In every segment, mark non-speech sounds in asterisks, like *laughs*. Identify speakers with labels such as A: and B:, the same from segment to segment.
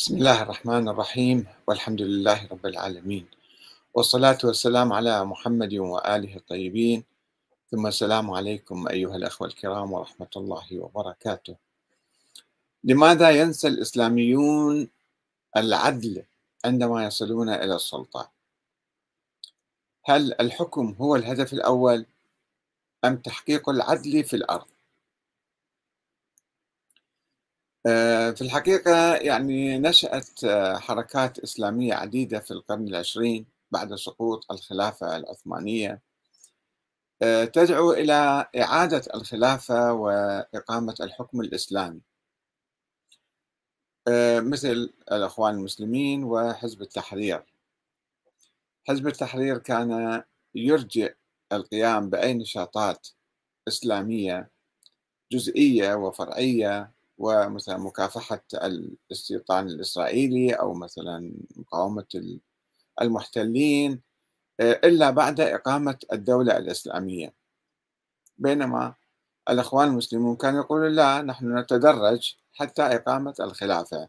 A: بسم الله الرحمن الرحيم والحمد لله رب العالمين. والصلاة والسلام على محمد وآله الطيبين. ثم السلام عليكم أيها الأخوة الكرام ورحمة الله وبركاته. لماذا ينسى الإسلاميون العدل عندما يصلون إلى السلطة؟ هل الحكم هو الهدف الأول أم تحقيق العدل في الأرض؟ في الحقيقة يعني نشأت آه، حركات إسلامية عديدة في القرن العشرين بعد سقوط الخلافة العثمانية. آه، تدعو إلى إعادة الخلافة وإقامة الحكم الإسلامي. مثل الإخوان المسلمين وحزب التحرير. حزب التحرير كان يرجئ القيام بأي نشاطات إسلامية جزئية وفرعية ومثلا مكافحة الاستيطان الإسرائيلي أو مثلا مقاومة المحتلين آه، إلا بعد إقامة الدولة الإسلامية. بينما الإخوان المسلمون كانوا يقولون لا نحن نتدرج حتى إقامة الخلافة.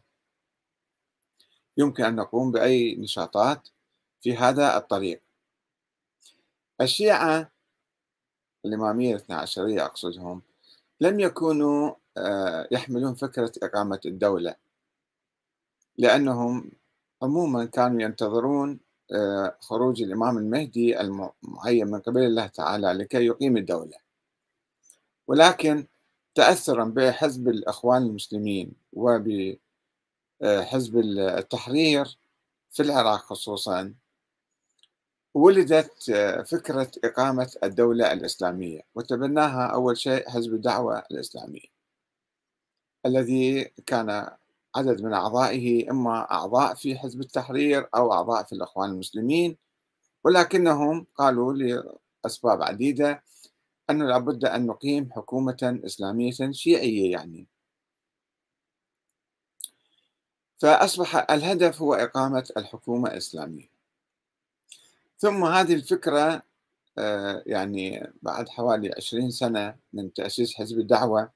A: يمكن أن نقوم بأي نشاطات في هذا الطريق. الشيعة الإمامية الاثنى عشرية أقصدهم لم يكونوا يحملون فكرة إقامة الدولة. لأنهم عموما كانوا ينتظرون آه، خروج الإمام المهدي المعين من قبل الله تعالى لكي يقيم الدولة. ولكن تأثرا بحزب الإخوان المسلمين وبحزب آه، التحرير في العراق خصوصا ولدت فكرة إقامة الدولة الإسلامية. وتبناها أول شيء حزب الدعوة الإسلامية. الذي كان عدد من أعضائه إما أعضاء في حزب التحرير أو أعضاء في الإخوان المسلمين ولكنهم قالوا لأسباب عديدة أنه لابد أن نقيم حكومة إسلامية شيعية يعني. فأصبح الهدف هو إقامة الحكومة الإسلامية. ثم هذه الفكرة آه، يعني بعد حوالي عشرين سنة من تأسيس حزب الدعوة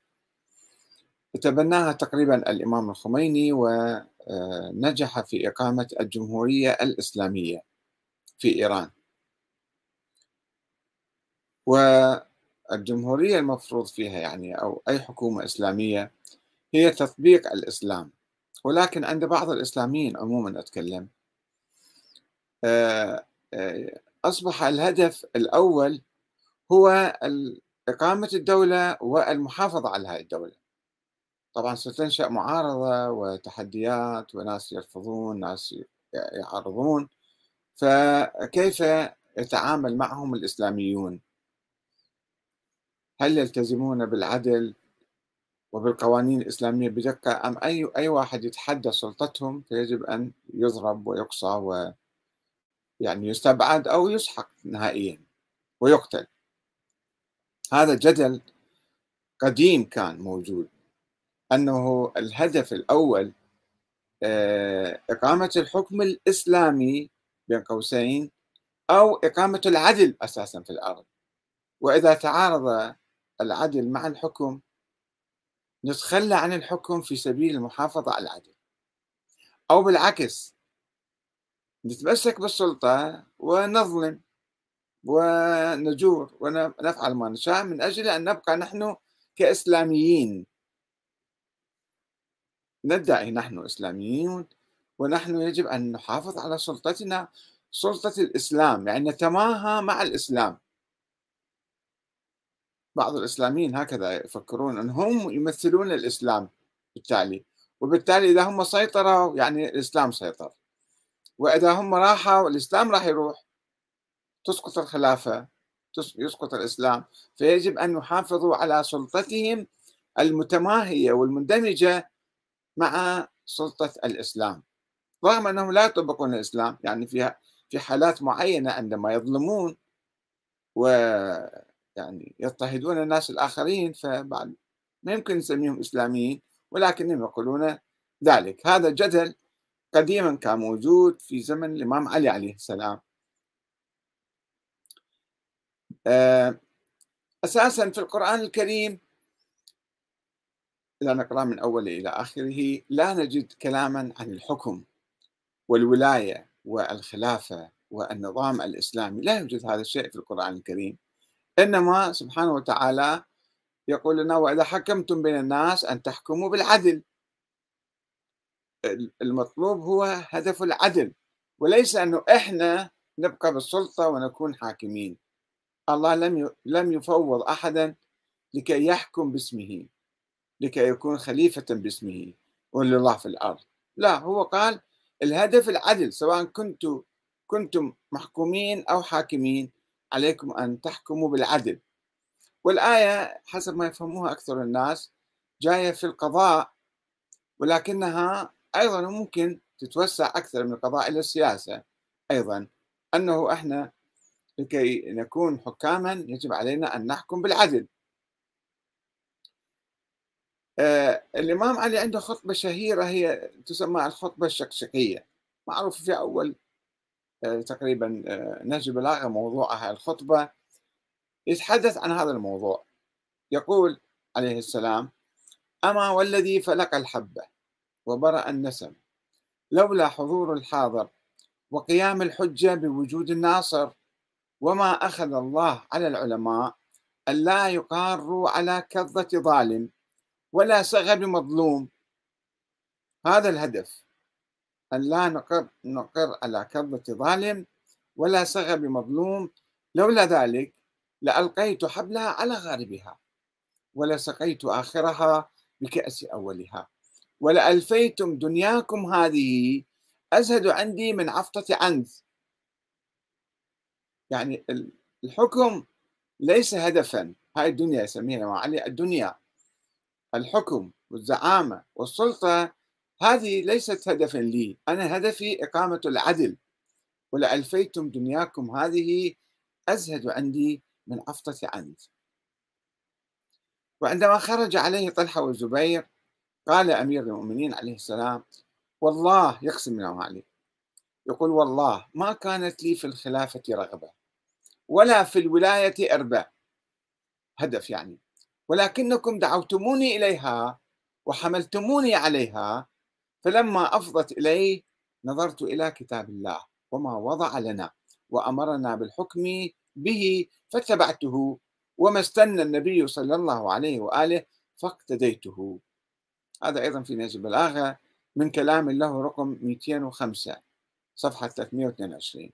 A: تبناها تقريبا الإمام الخميني ونجح في إقامة الجمهورية الإسلامية في إيران. والجمهورية المفروض فيها يعني أو أي حكومة إسلامية هي تطبيق الإسلام. ولكن عند بعض الإسلاميين عموما أتكلم آه، آه، أصبح الهدف الأول هو إقامة الدولة والمحافظة على هذه الدولة. طبعا ستنشأ معارضة وتحديات وناس يرفضون ناس يعارضون. فكيف يتعامل معهم الإسلاميون؟ هل يلتزمون بالعدل وبالقوانين الإسلامية بدقة أم أي أي واحد يتحدى سلطتهم فيجب أن يضرب ويقصى و يعني يستبعد أو يسحق نهائيا ويقتل؟ هذا جدل قديم كان موجود. أنه الهدف الأول آه، إقامة الحكم الإسلامي بين قوسين أو إقامة العدل أساسا في الأرض. وإذا تعارض العدل مع الحكم نتخلى عن الحكم في سبيل المحافظة على العدل. أو بالعكس نتمسك بالسلطة ونظلم ونجور ونفعل ما نشاء من أجل أن نبقى نحن كإسلاميين. ندعي نحن إسلاميون ونحن يجب أن نحافظ على سلطتنا سلطة الإسلام يعني نتماهى مع الإسلام. بعض الإسلاميين هكذا يفكرون أن هم يمثلون الإسلام بالتالي وبالتالي إذا هم سيطروا يعني الإسلام سيطر. وإذا هم راحوا الإسلام راح يروح. تسقط الخلافة يسقط الإسلام. فيجب أن يحافظوا على سلطتهم المتماهية والمندمجة مع سلطة الإسلام. رغم أنهم لا يطبقون الإسلام يعني في في حالات معينة عندما يظلمون و يعني يضطهدون الناس الآخرين فبعد ما يمكن نسميهم إسلاميين ولكنهم يقولون ذلك. هذا جدل قديما كان موجود في زمن الإمام علي عليه السلام. آه، أساسا في القرآن الكريم إذا نقرأ من أوله إلى آخره. لا نجد كلاما عن الحكم والولاية والخلافة والنظام الإسلامي. لا يوجد هذا الشيء في القرآن الكريم. إنما سبحانه وتعالى يقول لنا وإذا حكمتم بين الناس أن تحكموا بالعدل. المطلوب هو هدف العدل. وليس أنه إحنا نبقى بالسلطة ونكون حاكمين. الله لم لم يفوض أحدا لكي يحكم باسمه. لكي يكون خليفة باسمه ولله في الأرض. لا هو قال الهدف العدل سواء كنتم كنتم محكومين أو حاكمين عليكم أن تحكموا بالعدل. والآية حسب ما يفهموها أكثر الناس جاية في القضاء ولكنها أيضا ممكن تتوسع أكثر من القضاء إلى السياسة أيضا. أنه إحنا لكي نكون حكاما يجب علينا أن نحكم بالعدل. الإمام علي عنده خطبة شهيرة هي تسمى الخطبة الشكشكية معروفة في أول آه تقريبا آه نهج البلاغة موضوعها الخطبة يتحدث عن هذا الموضوع. يقول عليه السلام أما والذي فلق الحبة وبرأ النسم لولا حضور الحاضر وقيام الحجة بوجود الناصر وما أخذ الله على العلماء أن لا يقاروا على كظة ظالم ولا سغب مظلوم. هذا الهدف. أن لا نقر, نقر على كظة ظالم ولا سغب مظلوم. لولا ذلك لألقيت حبلها على غاربها ولسقيت آخرها بكأس أولها. ولألفيتم دنياكم هذه أزهد عندي من عفطة عنز. يعني الحكم ليس هدفا. هاي الدنيا يسميها علي الدنيا. الحكم والزعامة والسلطة هذه ليست هدفا لي. أنا هدفي إقامة العدل. ولألفيتم دنياكم هذه أزهد عندي من عفطة عنز وعندما خرج عليه طلحة والزبير قال أمير المؤمنين عليه السلام والله يقسم الإمام علي يقول والله ما كانت لي في الخلافة رغبة ولا في الولاية إربة. هدف يعني. ولكنكم دعوتموني إليها وحملتموني عليها فلما أفضت إلي نظرت إلى كتاب الله وما وضع لنا وأمرنا بالحكم به فاتبعته وما استنى النبي صلى الله عليه وآله فاقتديته. هذا أيضا في نهج البلاغة من كلام له رقم 205 صفحة 322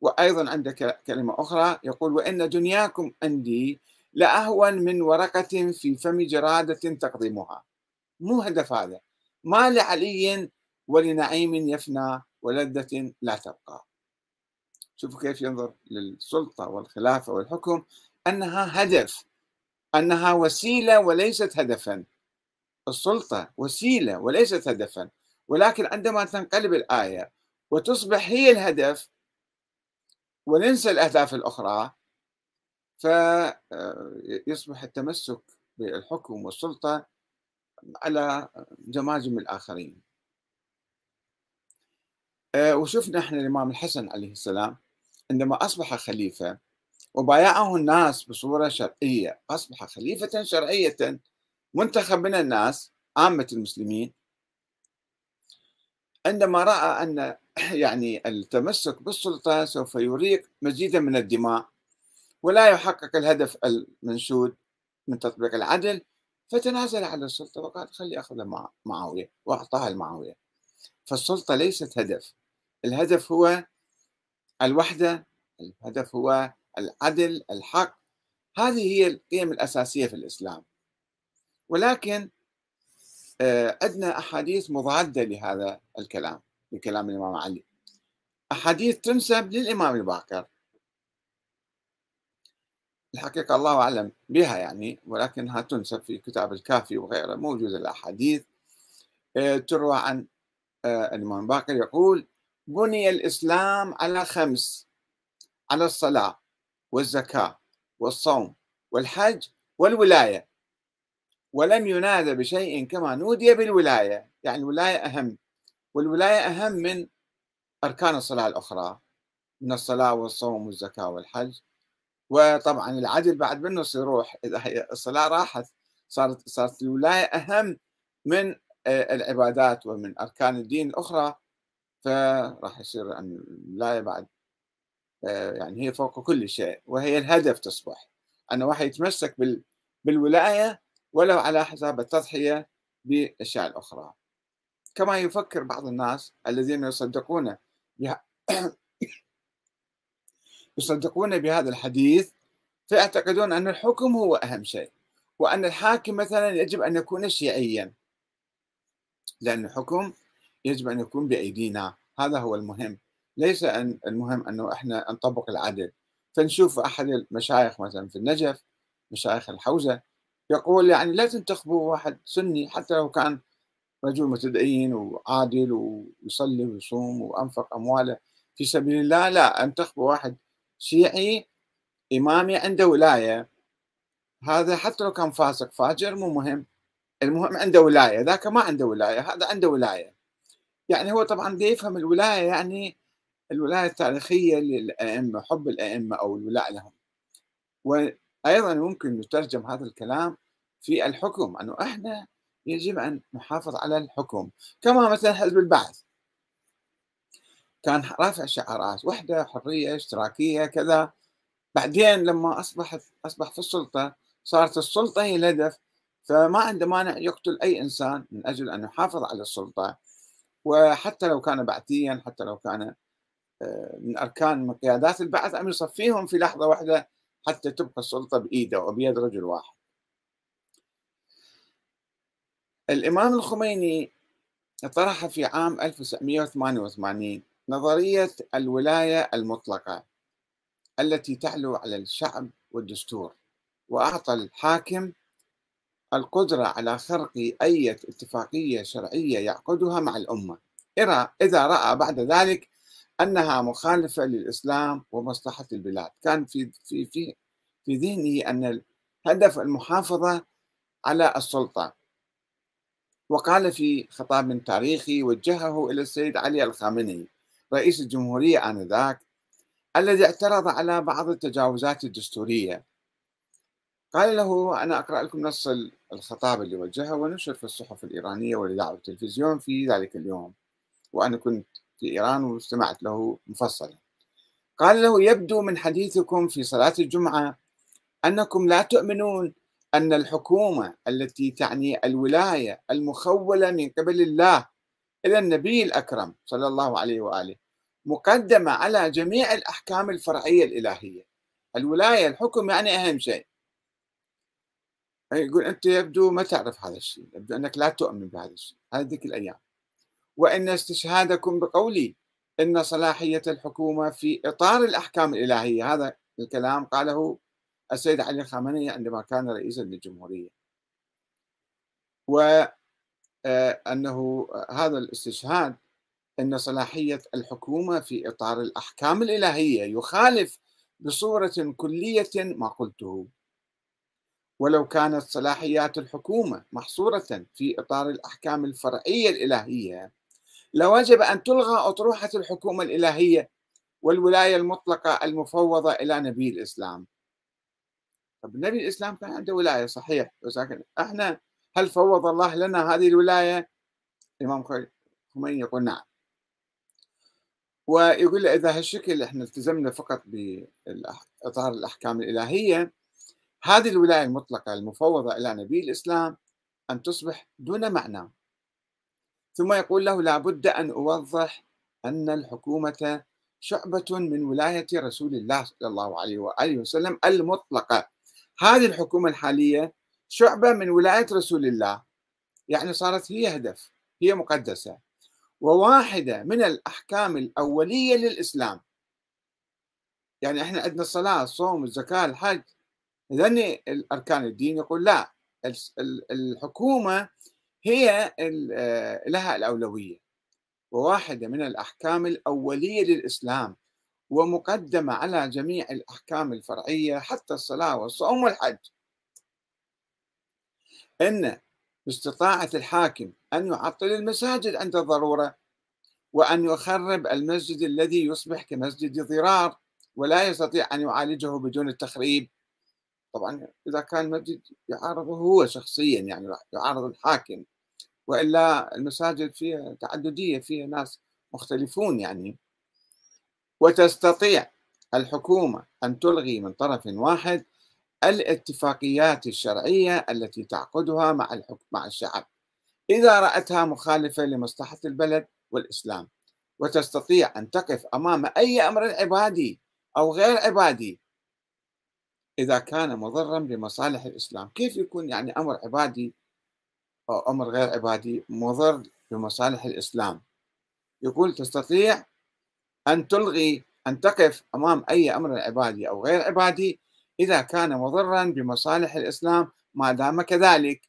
A: وأيضا عندك كلمة أخرى يقول وإن دنياكم عندي لأهون من ورقة في فم جرادة تقضمها مو هدف هذا. ما لعلي ولنعيم يفنى ولذة لا تبقى. شوفوا كيف ينظر للسلطة والخلافة والحكم. أنها هدف. أنها وسيلة وليست هدفا. السلطة وسيلة وليست هدفا. ولكن عندما تنقلب الآية وتصبح هي الهدف وننسى الأهداف الأخرى فيصبح التمسك بالحكم والسلطة على جماجم الآخرين. آه، وشفنا إحنا الإمام الحسن عليه السلام عندما أصبح خليفة وبايعه الناس بصورة شرعية أصبح خليفة شرعية منتخب من الناس عامة المسلمين. عندما رأى أن *clears throat* يعني التمسك بالسلطة سوف يريق مزيدا من الدماء. ولا يحقق الهدف المنشود من تطبيق العدل فتنازل على السلطة وقال خلي أخذ مع معاوية وأعطاها لمعاوية فالسلطة ليست هدف الهدف هو الوحدة الهدف هو العدل الحق. هذه هي القيم الأساسية في الإسلام. ولكن آه، عندنا أحاديث مضادة لهذا الكلام لكلام الإمام علي. أحاديث تنسب للإمام الباقر. الحقيقة الله أعلم بها يعني ولكنها تنسب في كتاب الكافي وغيره موجودة الأحاديث. آه، تروى عن آه، الإمام الباقر يقول بني الإسلام على خمس على الصلاة والزكاة والصوم والحج والولاية ولم ينادى بشيء كما نودي بالولاية. يعني الولاية أهم والولاية أهم من أركان الصلاة الأخرى من الصلاة والصوم والزكاة والحج. وطبعا العدل بعد بالنص يروح إذا الصلاة راحت صارت صارت الولاية أهم من آه، العبادات ومن أركان الدين الأخرى. فراح يصير أن الولاية بعد آه، يعني هي فوق كل شيء وهي الهدف تصبح. أن واحد يتمسك بالولاية ولو على حساب التضحية بالأشياء الأخرى. كما يفكر بعض الناس الذين يصدقون يصدقون بهذا الحديث فيعتقدون أن الحكم هو أهم شيء وأن الحاكم مثلا يجب أن يكون شيعيا. لأن الحكم يجب أن يكون بأيدينا هذا هو المهم. ليس أن المهم أنه إحنا نطبق العدل. فنشوف أحد المشايخ مثلا في النجف مشايخ الحوزة يقول يعني لا تنتخبوا واحد سني حتى لو كان رجل متدين وعادل ويصلي ويصوم وأنفق أمواله. في سبيل الله لا أنتخبوا واحد شيعي إمامي عنده ولاية. هذا حتى لو كان فاسق فاجر مو مهم. المهم عنده ولاية ذاك ما عنده ولاية هذا عنده ولاية. يعني هو طبعا بده يفهم الولاية يعني الولاية التاريخية للأئمة حب الأئمة أو الولاء لهم. وأيضا ممكن نترجم هذا الكلام في الحكم أنه إحنا يجب أن نحافظ على الحكم. كما مثلا حزب البعث. كان رافع شعارات وحدة حرية اشتراكية كذا. بعدين لما أصبحت أصبح في السلطة صارت السلطة هي الهدف. فما عنده مانع يقتل أي إنسان من أجل أن يحافظ على السلطة. وحتى لو كان بعثيا حتى لو كان آه، من أركان من قيادات البعث أم يصفيهم في لحظة واحدة حتى تبقى السلطة بإيده وبيد رجل واحد. الإمام الخميني طرح في عام 1988 نظرية الولاية المطلقة التي تعلو على الشعب والدستور وأعطى الحاكم القدرة على خرق أي اتفاقية شرعية يعقدها مع الأمة. إذا رأى بعد ذلك أنها مخالفة للإسلام ومصلحة البلاد. كان في في في في ذهنه أن الهدف المحافظة على السلطة. وقال في خطاب تاريخي وجهه إلى السيد علي الخامنئي رئيس الجمهورية آنذاك الذي اعترض على بعض التجاوزات الدستورية. قال له أنا أقرأ لكم نص الخطاب اللي وجهه ونشر في الصحف الإيرانية والإذاعة والتلفزيون في ذلك اليوم وأنا كنت في إيران واستمعت له مفصلا. قال له يبدو من حديثكم في صلاة الجمعة أنكم لا تؤمنون أن الحكومة التي تعني الولاية المخولة من قبل الله إلى النبي الأكرم صلى الله عليه وآله مقدمة على جميع الأحكام الفرعية الإلهية. الولاية الحكم يعني أهم شيء. يقول أنت يبدو ما تعرف هذا الشيء يبدو أنك لا تؤمن بهذا الشيء هذه الأيام. وإن استشهادكم بقولي إن صلاحية الحكومة في إطار الأحكام الإلهية هذا الكلام قاله السيد علي الخامنئي عندما كان رئيسا للجمهورية. وأنه آه، هذا الاستشهاد أن صلاحية الحكومة في إطار الأحكام الإلهية يخالف بصورة كلية ما قلته. ولو كانت صلاحيات الحكومة محصورة في إطار الأحكام الفرعية الإلهية لوجب أن تلغى أطروحة الحكومة الإلهية والولاية المطلقة المفوضة إلى نبي الإسلام. طب النبي الإسلام كان عنده ولاية صحيح ولكن إحنا هل فوض الله لنا هذه الولاية؟ الإمام خميني يقول نعم. ويقول إذا هالشكل إحنا التزمنا فقط بإطار الأحكام الإلهية هذه الولاية المطلقة المفوضة إلى نبي الإسلام أن تصبح دون معنى. ثم يقول له لابد أن أوضح أن الحكومة شعبة من ولاية رسول الله صلى الله عليه وآله وسلم المطلقة. هذه الحكومة الحالية شعبة من ولاية رسول الله. يعني صارت هي هدف هي مقدسة. وواحدة من الأحكام الأولية للإسلام. يعني إحنا عندنا الصلاة الصوم الزكاة الحج. إذن الأركان الدين يقول لا الحكومة هي لها الأولوية. وواحدة من الأحكام الأولية للإسلام. ومقدمة على جميع الأحكام الفرعية حتى الصلاة والصوم والحج. أن باستطاعة الحاكم أن يعطل المساجد عند الضرورة وأن يخرب المسجد الذي يصبح كمسجد ضرار ولا يستطيع أن يعالجه بدون التخريب. طبعا إذا كان المسجد يعارضه هو شخصيا يعني يعارض الحاكم وإلا المساجد فيها تعددية فيها ناس مختلفون يعني. وتستطيع الحكومة أن تلغي من طرف واحد الاتفاقيات الشرعية التي تعقدها مع الحكم مع الشعب. إذا رأتها مخالفة لمصلحة البلد والإسلام وتستطيع أن تقف أمام أي أمر عبادي أو غير عبادي. إذا كان مضرا بمصالح الإسلام كيف يكون يعني أمر عبادي أو أمر غير عبادي مضر بمصالح الإسلام؟ يقول تستطيع أن تلغي أن تقف أمام أي أمر عبادي أو غير عبادي إذا كان مضرا بمصالح الإسلام ما دام كذلك.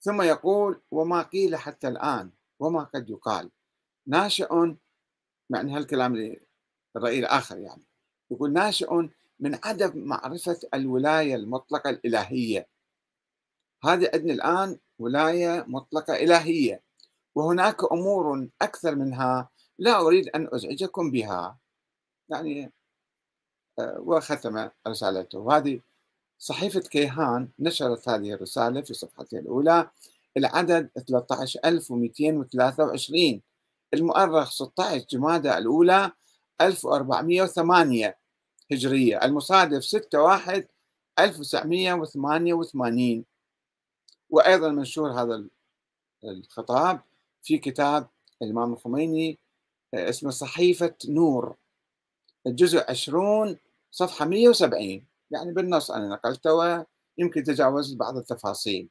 A: ثم يقول وما قيل حتى الآن وما قد يقال. ناشئ يعني هالكلام الرأي الآخر يعني. يقول ناشئ من عدم معرفة الولاية المطلقة الإلهية. هذه عندنا الآن ولاية مطلقة إلهية. وهناك أمور أكثر منها لا أريد أن أزعجكم بها. يعني وختم رسالته. وهذه صحيفة كيهان نشرت هذه الرسالة في صفحتها الأولى العدد 13223 المؤرخ 16 جمادى الأولى 1408 هجرية. المصادف 6 1 1988 وأيضا منشور هذا الخطاب في كتاب الإمام الخميني آه، اسمه صحيفة نور. الجزء 20 صفحة 170 يعني بالنص أنا نقلته ويمكن تجاوزت بعض التفاصيل.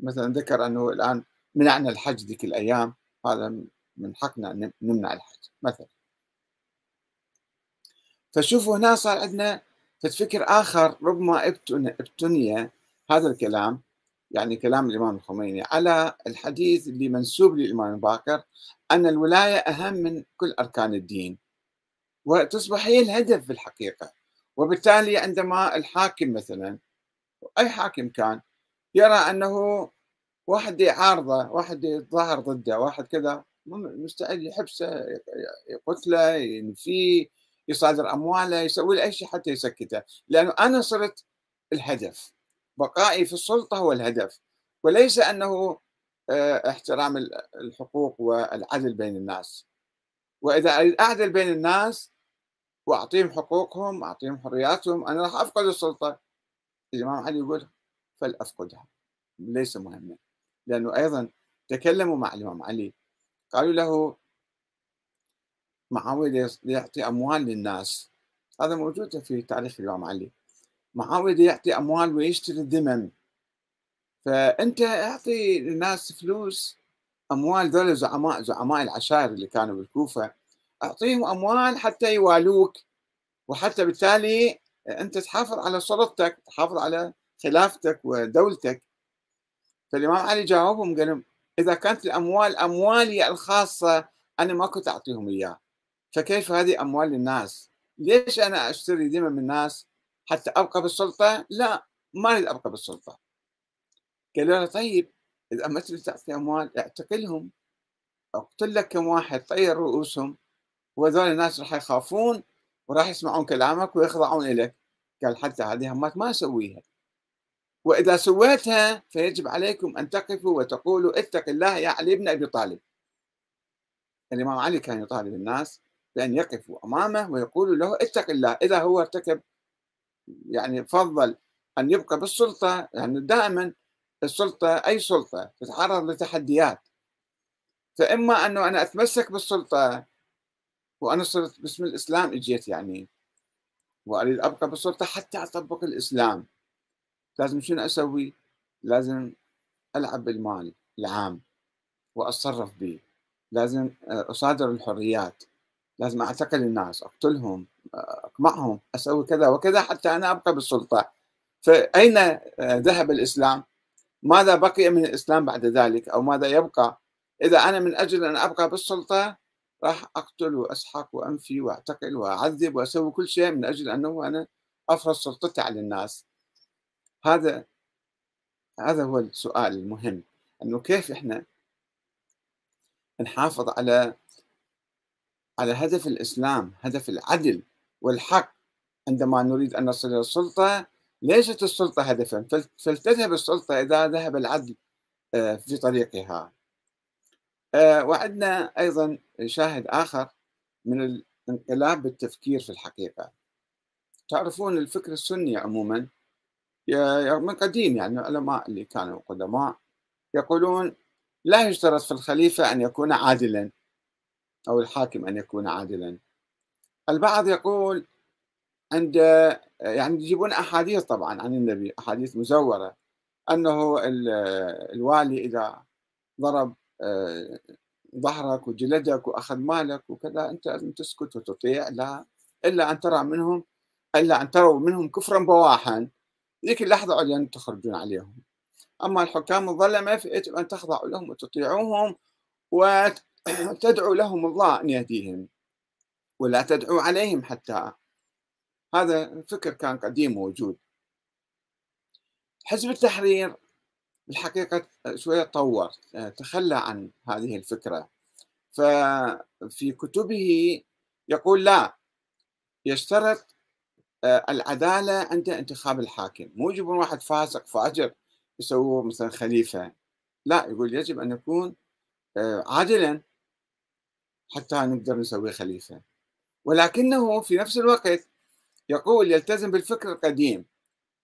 A: مثلا ذكر أنه الآن منعنا الحج ذيك الأيام هذا من حقنا أن نمنع الحج مثلا. فشوفوا هنا صار عندنا فكر آخر ربما ابتني هذا الكلام يعني كلام الإمام الخميني على الحديث اللي منسوب للإمام باكر أن الولاية أهم من كل أركان الدين. وتصبح هي الهدف في الحقيقة. وبالتالي عندما الحاكم مثلا أي حاكم كان يرى أنه واحد يعارضه واحد يتظاهر ضده واحد كذا مستعد يحبسه يقتله ينفيه يصادر أمواله يسوي له أي شيء حتى يسكته. لأنه أنا صرت الهدف بقائي في السلطة هو الهدف. وليس أنه آه، احترام الحقوق والعدل بين الناس. وإذا أريد أعدل بين الناس وأعطيهم حقوقهم أعطيهم حرياتهم. أنا راح أفقد السلطة. الإمام علي يقول فلأفقدها ليس مهما. لأنه أيضا تكلموا مع الإمام علي. قالوا له معاوية يعطي أموال للناس. هذا موجود في تاريخ الإمام علي. معاوية يعطي أموال ويشتري الذمم فأنت أعطي للناس فلوس أموال ذول زعماء زعماء العشائر اللي كانوا بالكوفة. أعطيهم أموال حتى يوالوك. وحتى بالتالي أنت تحافظ على سلطتك تحافظ على خلافتك ودولتك. فالإمام علي جاوبهم قال لهم إذا كانت الأموال أموالي الخاصة أنا ما كنت أعطيهم إياه فكيف هذه أموال للناس؟ ليش أنا أشتري دماء من الناس حتى أبقى بالسلطة؟ لا ما أريد أبقى بالسلطة. قالوا له طيب إذا ما تعطي أموال اعتقلهم. اقتل لك كم واحد طير رؤوسهم. وهذول الناس راح يخافون وراح يسمعون كلامك ويخضعون إليك. قال حتى هذه همات ما أسويها وإذا سويتها فيجب عليكم أن تقفوا وتقولوا اتق الله يا علي بن أبي طالب. الإمام علي كان يطالب الناس بأن يقفوا أمامه ويقولوا له اتق الله. إذا هو ارتكب يعني فضل أن يبقى بالسلطة يعني دائما السلطة أي سلطة تتعرض لتحديات. فإما أنه أنا أتمسك بالسلطة وأنا صرت باسم الإسلام إجيت يعني. وأريد أبقى بالسلطة حتى أطبق الإسلام. لازم شنو أسوي؟ لازم ألعب بالمال العام وأتصرف به لازم أصادر الحريات. لازم أعتقل الناس أقتلهم أقمعهم أسوي كذا وكذا حتى أنا أبقى بالسلطة فأين ذهب الإسلام؟ ماذا بقي من الإسلام بعد ذلك؟ أو ماذا يبقى؟ إذا أنا من أجل أن أبقى بالسلطة راح أقتل وأسحق وأنفي وأعتقل وأعذب وأسوي كل شيء من أجل أنه أنا أفرض سلطتي على الناس. هذا هذا هو السؤال المهم أنه كيف إحنا نحافظ على على هدف الإسلام هدف العدل والحق عندما نريد أن نصل إلى السلطة. ليست السلطة هدفا فلتذهب السلطة إذا ذهب العدل آه، في طريقها. وعندنا أيضا شاهد آخر من الانقلاب بالتفكير في الحقيقة. تعرفون الفكر السني عموما من قديم يعني العلماء اللي كانوا قدماء يقولون لا يشترط في الخليفة أن يكون عادلا أو الحاكم أن يكون عادلا. البعض يقول عند يعني يجيبون أحاديث طبعا عن النبي أحاديث مزورة أنه الوالي إذا ضرب آه، ظهرك وجلدك وأخذ مالك وكذا أنت لازم تسكت وتطيع لا إلا أن ترى منهم إلا أن تروا منهم كفرا بواحا. ذيك اللحظة عليا تخرجون عليهم. أما الحكام الظلمة فيجب أن تخضعوا لهم وتطيعوهم وتدعو *clears throat* لهم الله أن يهديهم ولا تدعو عليهم حتى. هذا فكر كان قديم موجود حزب التحرير بالحقيقة شوية تطور تخلى عن هذه الفكرة. ففي كتبه يقول لا يشترط آه، العدالة عند انتخاب الحاكم. مو يجيبون واحد فاسق فاجر يسووه مثلا خليفة. لا يقول يجب أن يكون آه، عادلا حتى نقدر نسويه خليفة. ولكنه في نفس الوقت يقول يلتزم بالفكر القديم.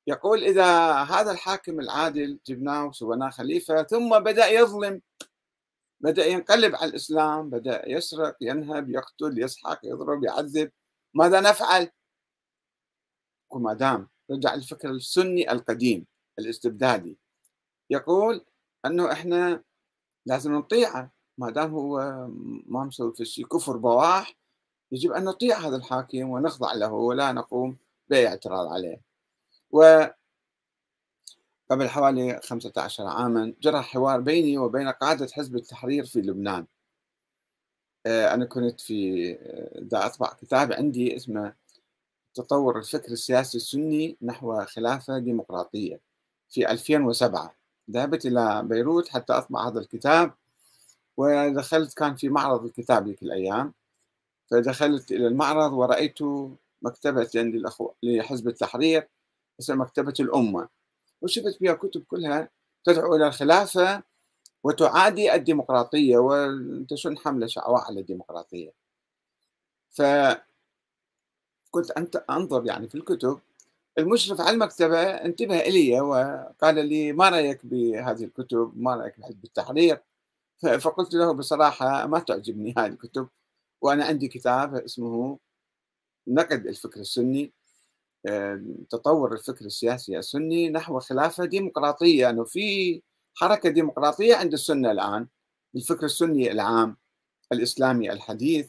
A: يقول إذا هذا الحاكم العادل جبناه وسويناه خليفة ثم بدأ يظلم. بدأ ينقلب على الإسلام بدأ يسرق ينهب يقتل يسحق يضرب يعذب. ماذا نفعل؟ وما دام رجع الفكر السني القديم الاستبدادي. يقول أنه إحنا لازم نطيعه ما دام هو ما مسوي في شيء كفر بواح يجب أن نطيع هذا الحاكم ونخضع له ولا نقوم بأي اعتراض عليه. و قبل حوالي 15 عاما جرى حوار بيني وبين قادة حزب التحرير في لبنان. آه، أنا كنت في آه، دا أطبع كتاب عندي اسمه تطور الفكر السياسي السني نحو خلافة ديمقراطية في 2007 ذهبت إلى بيروت حتى أطبع هذا الكتاب ودخلت كان في معرض الكتاب ذيك الأيام. فدخلت إلى المعرض ورأيت مكتبة لحزب التحرير اسمها مكتبة الأمة. وشفت فيها كتب كلها تدعو إلى الخلافة وتعادي الديمقراطية وتشن حملة شعواء على الديمقراطية. ف كنت أنت أنظر يعني في الكتب المشرف على المكتبة انتبه إلي وقال لي ما رأيك بهذه الكتب؟ ما رأيك بحزب التحرير؟ فقلت له بصراحة ما تعجبني هذه الكتب وأنا عندي كتاب اسمه نقد الفكر السني تطور الفكر السياسي السني نحو خلافة ديمقراطية أنه يعني في حركة ديمقراطية عند السنة الآن الفكر السني العام الإسلامي الحديث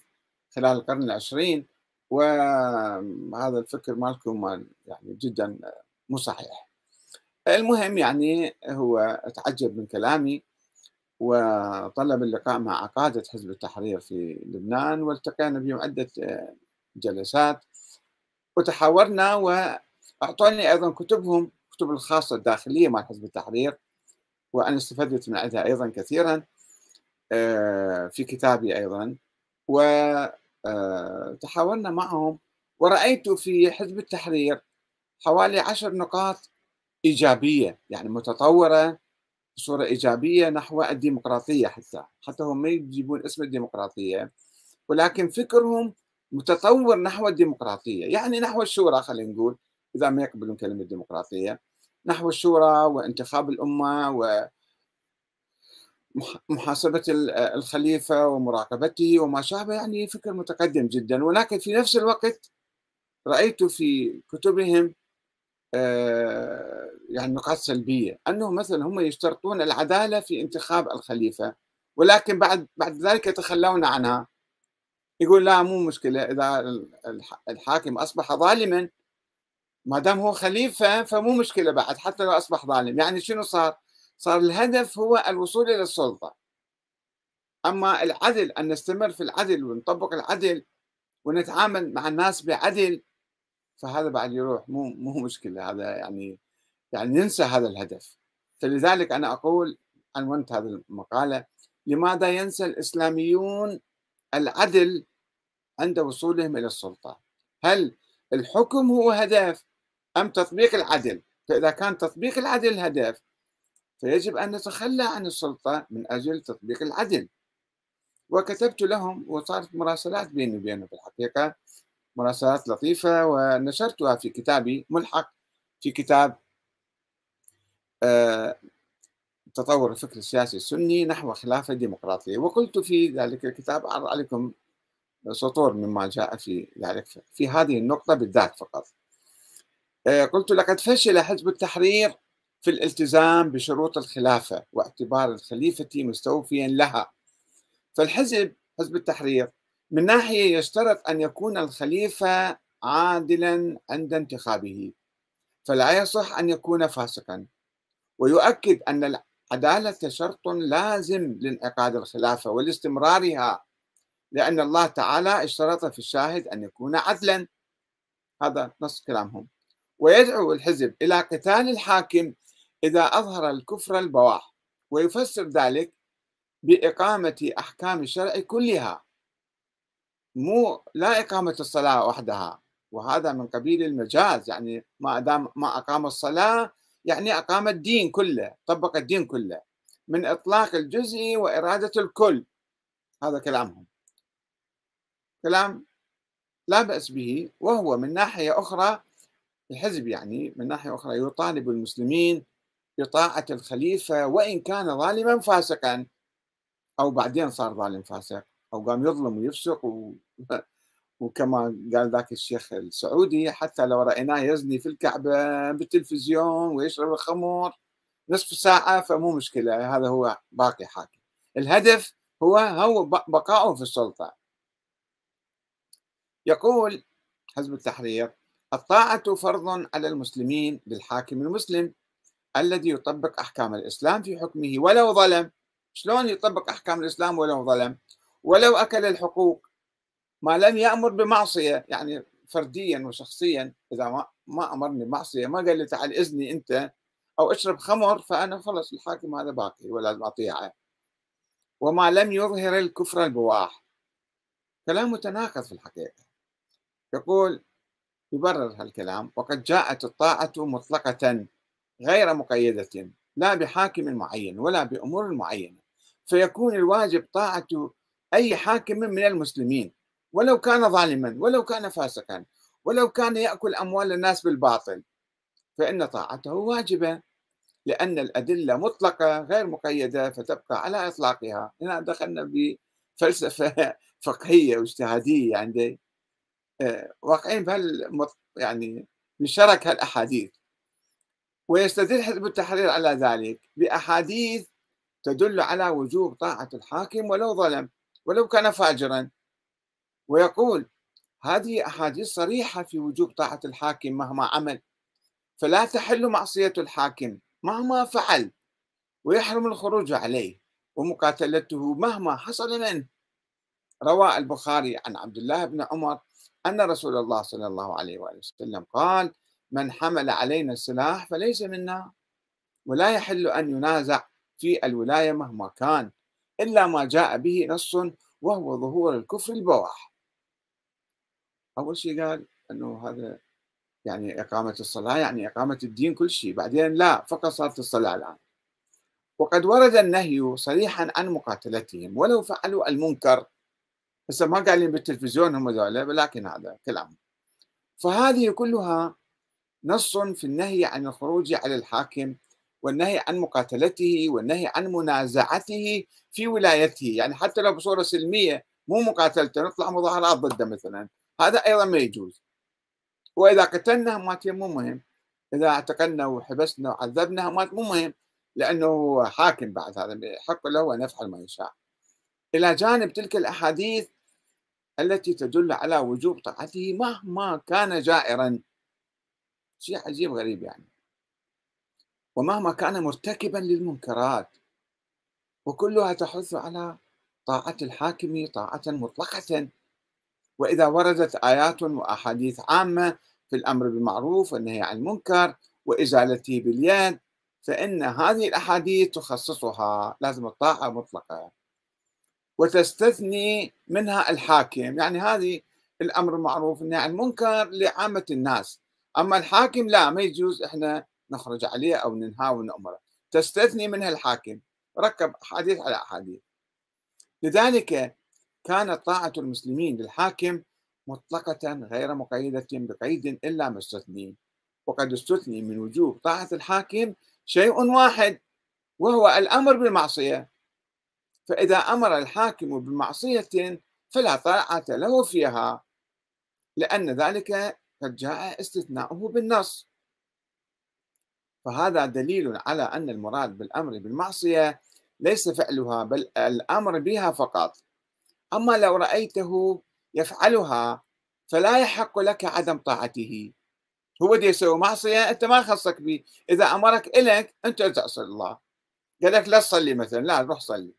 A: خلال القرن العشرين وهذا الفكر مالكم مال يعني جدا مو صحيح. المهم يعني هو تعجب من كلامي وطلب اللقاء مع قادة حزب التحرير في لبنان والتقينا بهم عدة جلسات وتحاورنا وأعطوني أيضا كتبهم كتب الخاصة الداخلية مع حزب التحرير وأنا استفدت من عندها أيضا كثيرا آه، في كتابي أيضا و آه، معهم ورأيت في حزب التحرير حوالي عشر نقاط إيجابية يعني متطورة بصورة إيجابية نحو الديمقراطية حتى حتى هم ما يجيبون اسم الديمقراطية ولكن فكرهم متطور نحو الديمقراطية. يعني نحو الشورى خلينا نقول إذا ما يقبلون كلمة ديمقراطية. نحو الشورى وانتخاب الأمة و محاسبة الخليفة ومراقبته وما شابه يعني فكر متقدم جدا. ولكن في نفس الوقت رأيت في كتبهم آه، يعني نقاط سلبية. أنه مثلا هم يشترطون العدالة في انتخاب الخليفة ولكن بعد بعد ذلك يتخلون عنها. يقول لا مو مشكلة إذا الحاكم أصبح ظالما ما دام هو خليفة فمو مشكلة بعد حتى لو أصبح ظالم. يعني شنو صار؟ صار الهدف هو الوصول إلى السلطة. أما العدل أن نستمر في العدل ونطبق العدل ونتعامل مع الناس بعدل فهذا بعد يروح. مو مو مشكلة. هذا يعني يعني ننسى هذا الهدف. فلذلك أنا أقول عنونت هذه المقالة لماذا ينسى الإسلاميون العدل عند وصولهم إلى السلطة. هل الحكم هو هدف أم تطبيق العدل؟ فإذا كان تطبيق العدل الهدف فيجب أن نتخلى عن السلطة من أجل تطبيق العدل. وكتبت لهم وصارت مراسلات بيني وبينهم في الحقيقة مراسلات لطيفة ونشرتها في كتابي ملحق في كتاب آه، تطور الفكر السياسي السني نحو خلافة ديمقراطية. وقلت في ذلك الكتاب أعرض عليكم سطور مما جاء في ذلك في هذه النقطة بالذات فقط. آه، قلت لقد فشل حزب التحرير في الالتزام بشروط الخلافة واعتبار الخليفة مستوفيا لها. فالحزب حزب التحرير من ناحية يشترط أن يكون الخليفة عادلا عند انتخابه. فلا يصح أن يكون فاسقا. ويؤكد أن العدالة شرط لازم لانعقاد الخلافة ولاستمرارها لأن الله تعالى اشترط في الشاهد أن يكون عدلا. هذا نص كلامهم. ويدعو الحزب إلى قتال الحاكم إذا أظهر الكفر البواح ويفسر ذلك بإقامة أحكام الشرع كلها. مو لا إقامة الصلاة وحدها. وهذا من قبيل المجاز يعني ما دام ما أقام الصلاة يعني أقام الدين كله طبق الدين كله. من إطلاق الجزء وإرادة الكل. هذا كلامهم. كلام لا بأس به وهو من ناحية أخرى الحزب يعني من ناحية أخرى يطالب المسلمين بطاعة الخليفة وإن كان ظالما فاسقا. أو بعدين صار ظالم فاسق أو قام يظلم ويفسق و... *laughs* وكما قال ذاك الشيخ السعودي حتى لو رأيناه يزني في الكعبة بالتلفزيون ويشرب الخمر نصف ساعة فمو مشكلة هذا هو باقي حاكم. الهدف هو هو بقاؤه في السلطة. يقول حزب التحرير الطاعة فرض على المسلمين بالحاكم المسلم الذي يطبق أحكام الإسلام في حكمه ولو ظلم. شلون يطبق أحكام الإسلام ولو ظلم؟ ولو أكل الحقوق ما لم يأمر بمعصية يعني فرديا وشخصيا إذا ما, ما أمرني بمعصية ما قال لي تعال إذني أنت أو اشرب خمر فأنا خلص الحاكم هذا باقي ولازم أطيعه. وما لم يظهر الكفر البواح. كلام متناقض في الحقيقة. يقول يبرر هالكلام وقد جاءت الطاعة مطلقة غير مقيدة لا بحاكم معين ولا بأمور معينة فيكون الواجب طاعة أي حاكم من المسلمين ولو كان ظالما ولو كان فاسقا ولو كان يأكل أموال الناس بالباطل. فإن طاعته واجبة لأن الأدلة مطلقة غير مقيدة فتبقى على إطلاقها. هنا دخلنا بفلسفة *laughs* فقهية واجتهادية عندي. واقعين بهال يعني بشرك هالأحاديث. ويستدل حزب التحرير على ذلك بأحاديث تدل على وجوب طاعة الحاكم ولو ظلم ولو كان فاجرا. ويقول هذه أحاديث صريحة في وجوب طاعة الحاكم مهما عمل فلا تحل معصية الحاكم مهما فعل ويحرم الخروج عليه ومقاتلته مهما حصل منه. روى البخاري عن عبد الله بن عمر أن رسول الله صلى الله عليه وآله وسلم قال من حمل علينا السلاح فليس منا. ولا يحل أن ينازع في الولاية مهما كان إلا ما جاء به نص وهو ظهور الكفر البواح. أول شيء قال أنه هذا يعني إقامة الصلاة يعني إقامة الدين كل شيء. بعدين لا فقط صارت الصلاة الآن. وقد ورد النهي صريحا عن مقاتلتهم ولو فعلوا المنكر هسه ما قاعدين بالتلفزيون هم ذولا ولكن هذا كلام. فهذه كلها نص في النهي عن الخروج على الحاكم والنهي عن مقاتلته والنهي عن منازعته في ولايته. يعني حتى لو بصورة سلمية مو مقاتلته نطلع مظاهرات ضده مثلا. هذا أيضا ما يجوز. وإذا قتلنا مات مو مهم. إذا اعتقلنا وحبسنا وعذبنا مات مو مهم لأنه حاكم بعد هذا. حق له أن يفعل ما يشاء. إلى جانب تلك الأحاديث التي تدل على وجوب طاعته مهما كان جائرا. شيء عجيب غريب يعني. ومهما كان مرتكبا للمنكرات. وكلها تحث على طاعة الحاكم طاعة مطلقة. وإذا وردت آيات وأحاديث عامة في الأمر بالمعروف والنهي عن المنكر وإزالته باليد فإن هذه الأحاديث تخصصها. لازم الطاعة مطلقة. وتستثني منها الحاكم. يعني هذه الأمر المعروف والنهي المنكر لعامة الناس. أما الحاكم لا ما يجوز إحنا نخرج عليه أو ننهاه ونأمره تستثني منها الحاكم. ركب أحاديث على أحاديث. لذلك كانت طاعة المسلمين للحاكم مطلقة غير مقيدة بقيد إلا ما استثني. وقد استثني من وجوب طاعة الحاكم شيء واحد وهو الأمر بالمعصية. فإذا أمر الحاكم بمعصية فلا طاعة له فيها لأن ذلك قد جاء استثناؤه بالنص. فهذا دليل على أن المراد بالأمر بالمعصية ليس فعلها بل الأمر بها فقط. أما لو رأيته يفعلها فلا يحق لك عدم طاعته. هو دي يسوي معصية أنت ما خصك به إذا أمرك إلك أنت تعصي الله. قال لك لا تصلي مثلا لا روح صلي.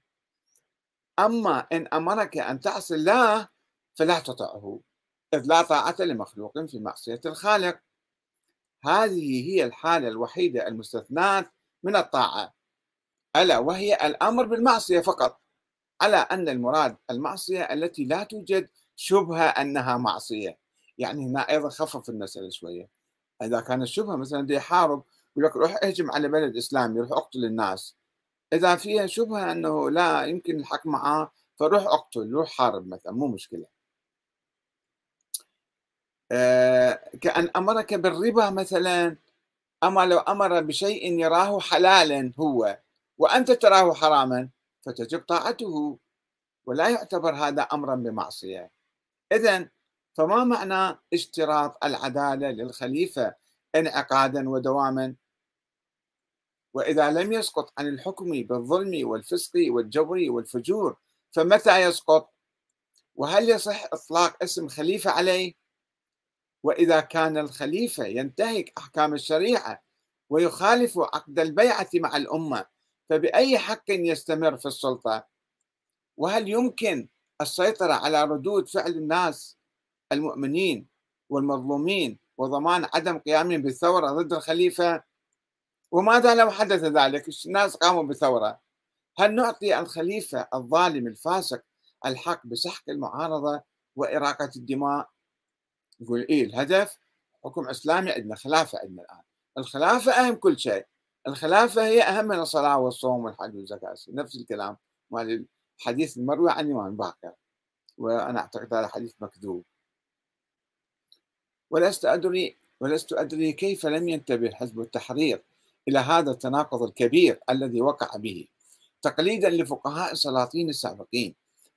A: أما إن أمرك أن تعصي الله فلا تطعه إذ لا طاعة لمخلوق في معصية الخالق. هذه هي الحالة الوحيدة المستثناة من الطاعة ألا وهي الأمر بالمعصية فقط. على أن المراد المعصية التي لا توجد شبهة أنها معصية. يعني هنا أيضا خفف المسألة شوية. إذا كانت شبهة مثلا دي يحارب يقول لك روح اهجم على بلد إسلامي روح اقتل الناس. إذا فيها شبهة أنه لا يمكن الحق معه فروح أقتل روح حارب مثلا مو مشكلة. آه كأن أمرك بالربا مثلا أما لو أمر بشيء يراه حلالا هو وأنت تراه حراما فتجب طاعته. ولا يعتبر هذا أمرا بمعصية. إذا فما معنى اشتراط العدالة للخليفة؟ انعقادا ودواما. وإذا لم يسقط عن الحكم بالظلم والفسق والجور والفجور فمتى يسقط؟ وهل يصح إطلاق اسم خليفة عليه؟ وإذا كان الخليفة ينتهك أحكام الشريعة ويخالف عقد البيعة مع الأمة فبأي حق يستمر في السلطة؟ وهل يمكن السيطرة على ردود فعل الناس المؤمنين والمظلومين وضمان عدم قيامهم بالثورة ضد الخليفة؟ وماذا لو حدث ذلك؟ الناس قاموا بثورة؟ هل نعطي الخليفة الظالم الفاسق الحق بسحق المعارضة وإراقة الدماء؟ يقول إيه الهدف؟ حكم إسلامي عندنا خلافة عندنا الآن. الخلافة أهم كل شيء. الخلافة هي أهم من الصلاة والصوم والحج والزكاة. نفس الكلام مال الحديث المروي عن الإمام باكر. وأنا أعتقد هذا حديث مكذوب. ولست أدري ولست أدري كيف لم ينتبه حزب التحرير. إلى هذا التناقض الكبير الذي وقع به. تقليدا لفقهاء السلاطين السابقين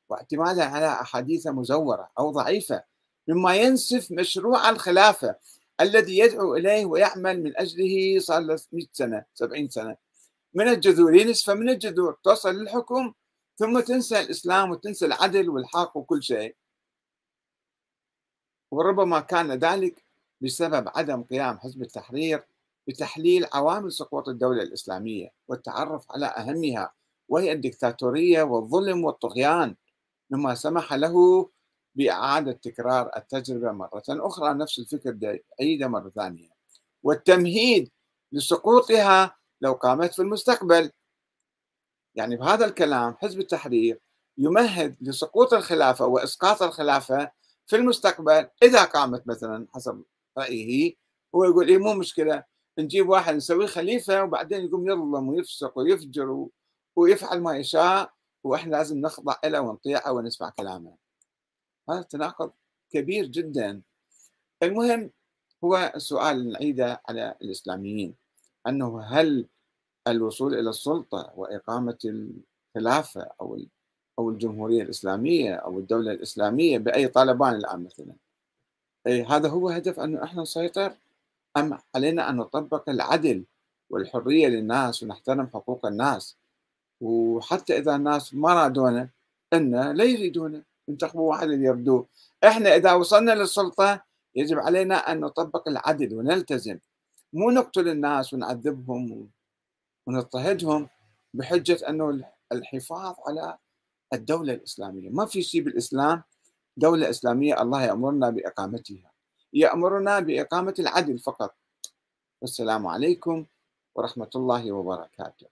A: واعتمادا على أحاديث مزورة أو ضعيفة مما ينسف مشروع الخلافة الذي يدعو إليه ويعمل من أجله صار له 100 سنة 70 سنة. من الجذور ينسف من الجذور توصل للحكم ثم تنسى الإسلام وتنسى العدل والحق وكل شيء. وربما كان ذلك بسبب عدم قيام حزب التحرير بتحليل عوامل سقوط الدولة الإسلامية والتعرف على أهمها وهي الدكتاتورية والظلم والطغيان مما سمح له بإعادة تكرار التجربة مرة أخرى. نفس الفكر عيدة مرة ثانية. والتمهيد لسقوطها لو قامت في المستقبل. يعني بهذا الكلام حزب التحرير يمهد لسقوط الخلافة وإسقاط الخلافة في المستقبل. إذا قامت مثلا حسب رأيه هو يقول إيه مو مشكلة. نجيب واحد نسويه خليفة وبعدين يقوم يظلم ويفسق ويفجر ويفعل ما يشاء وإحنا لازم نخضع له ونطيعه ونسمع كلامه. هذا تناقض كبير جدا. المهم هو السؤال نعيده على الإسلاميين أنه هل الوصول إلى السلطة وإقامة الخلافة أو أو الجمهورية الإسلامية أو الدولة الإسلامية بأي طالبان الآن مثلا؟ أي هذا هو هدف أنه إحنا نسيطر؟ أم علينا أن نطبق العدل والحرية للناس ونحترم حقوق الناس. وحتى إذا الناس ما رادونا إن لا يريدونه ينتخبوا واحد اللي يردوه إحنا إذا وصلنا للسلطة يجب علينا أن نطبق العدل ونلتزم. مو نقتل الناس ونعذبهم ونضطهدهم بحجة أنه الحفاظ على الدولة الإسلامية. ما في شيء بالإسلام. دولة إسلامية الله يأمرنا بإقامتها. يأمرنا بإقامة العدل فقط. والسلام عليكم ورحمة الله وبركاته.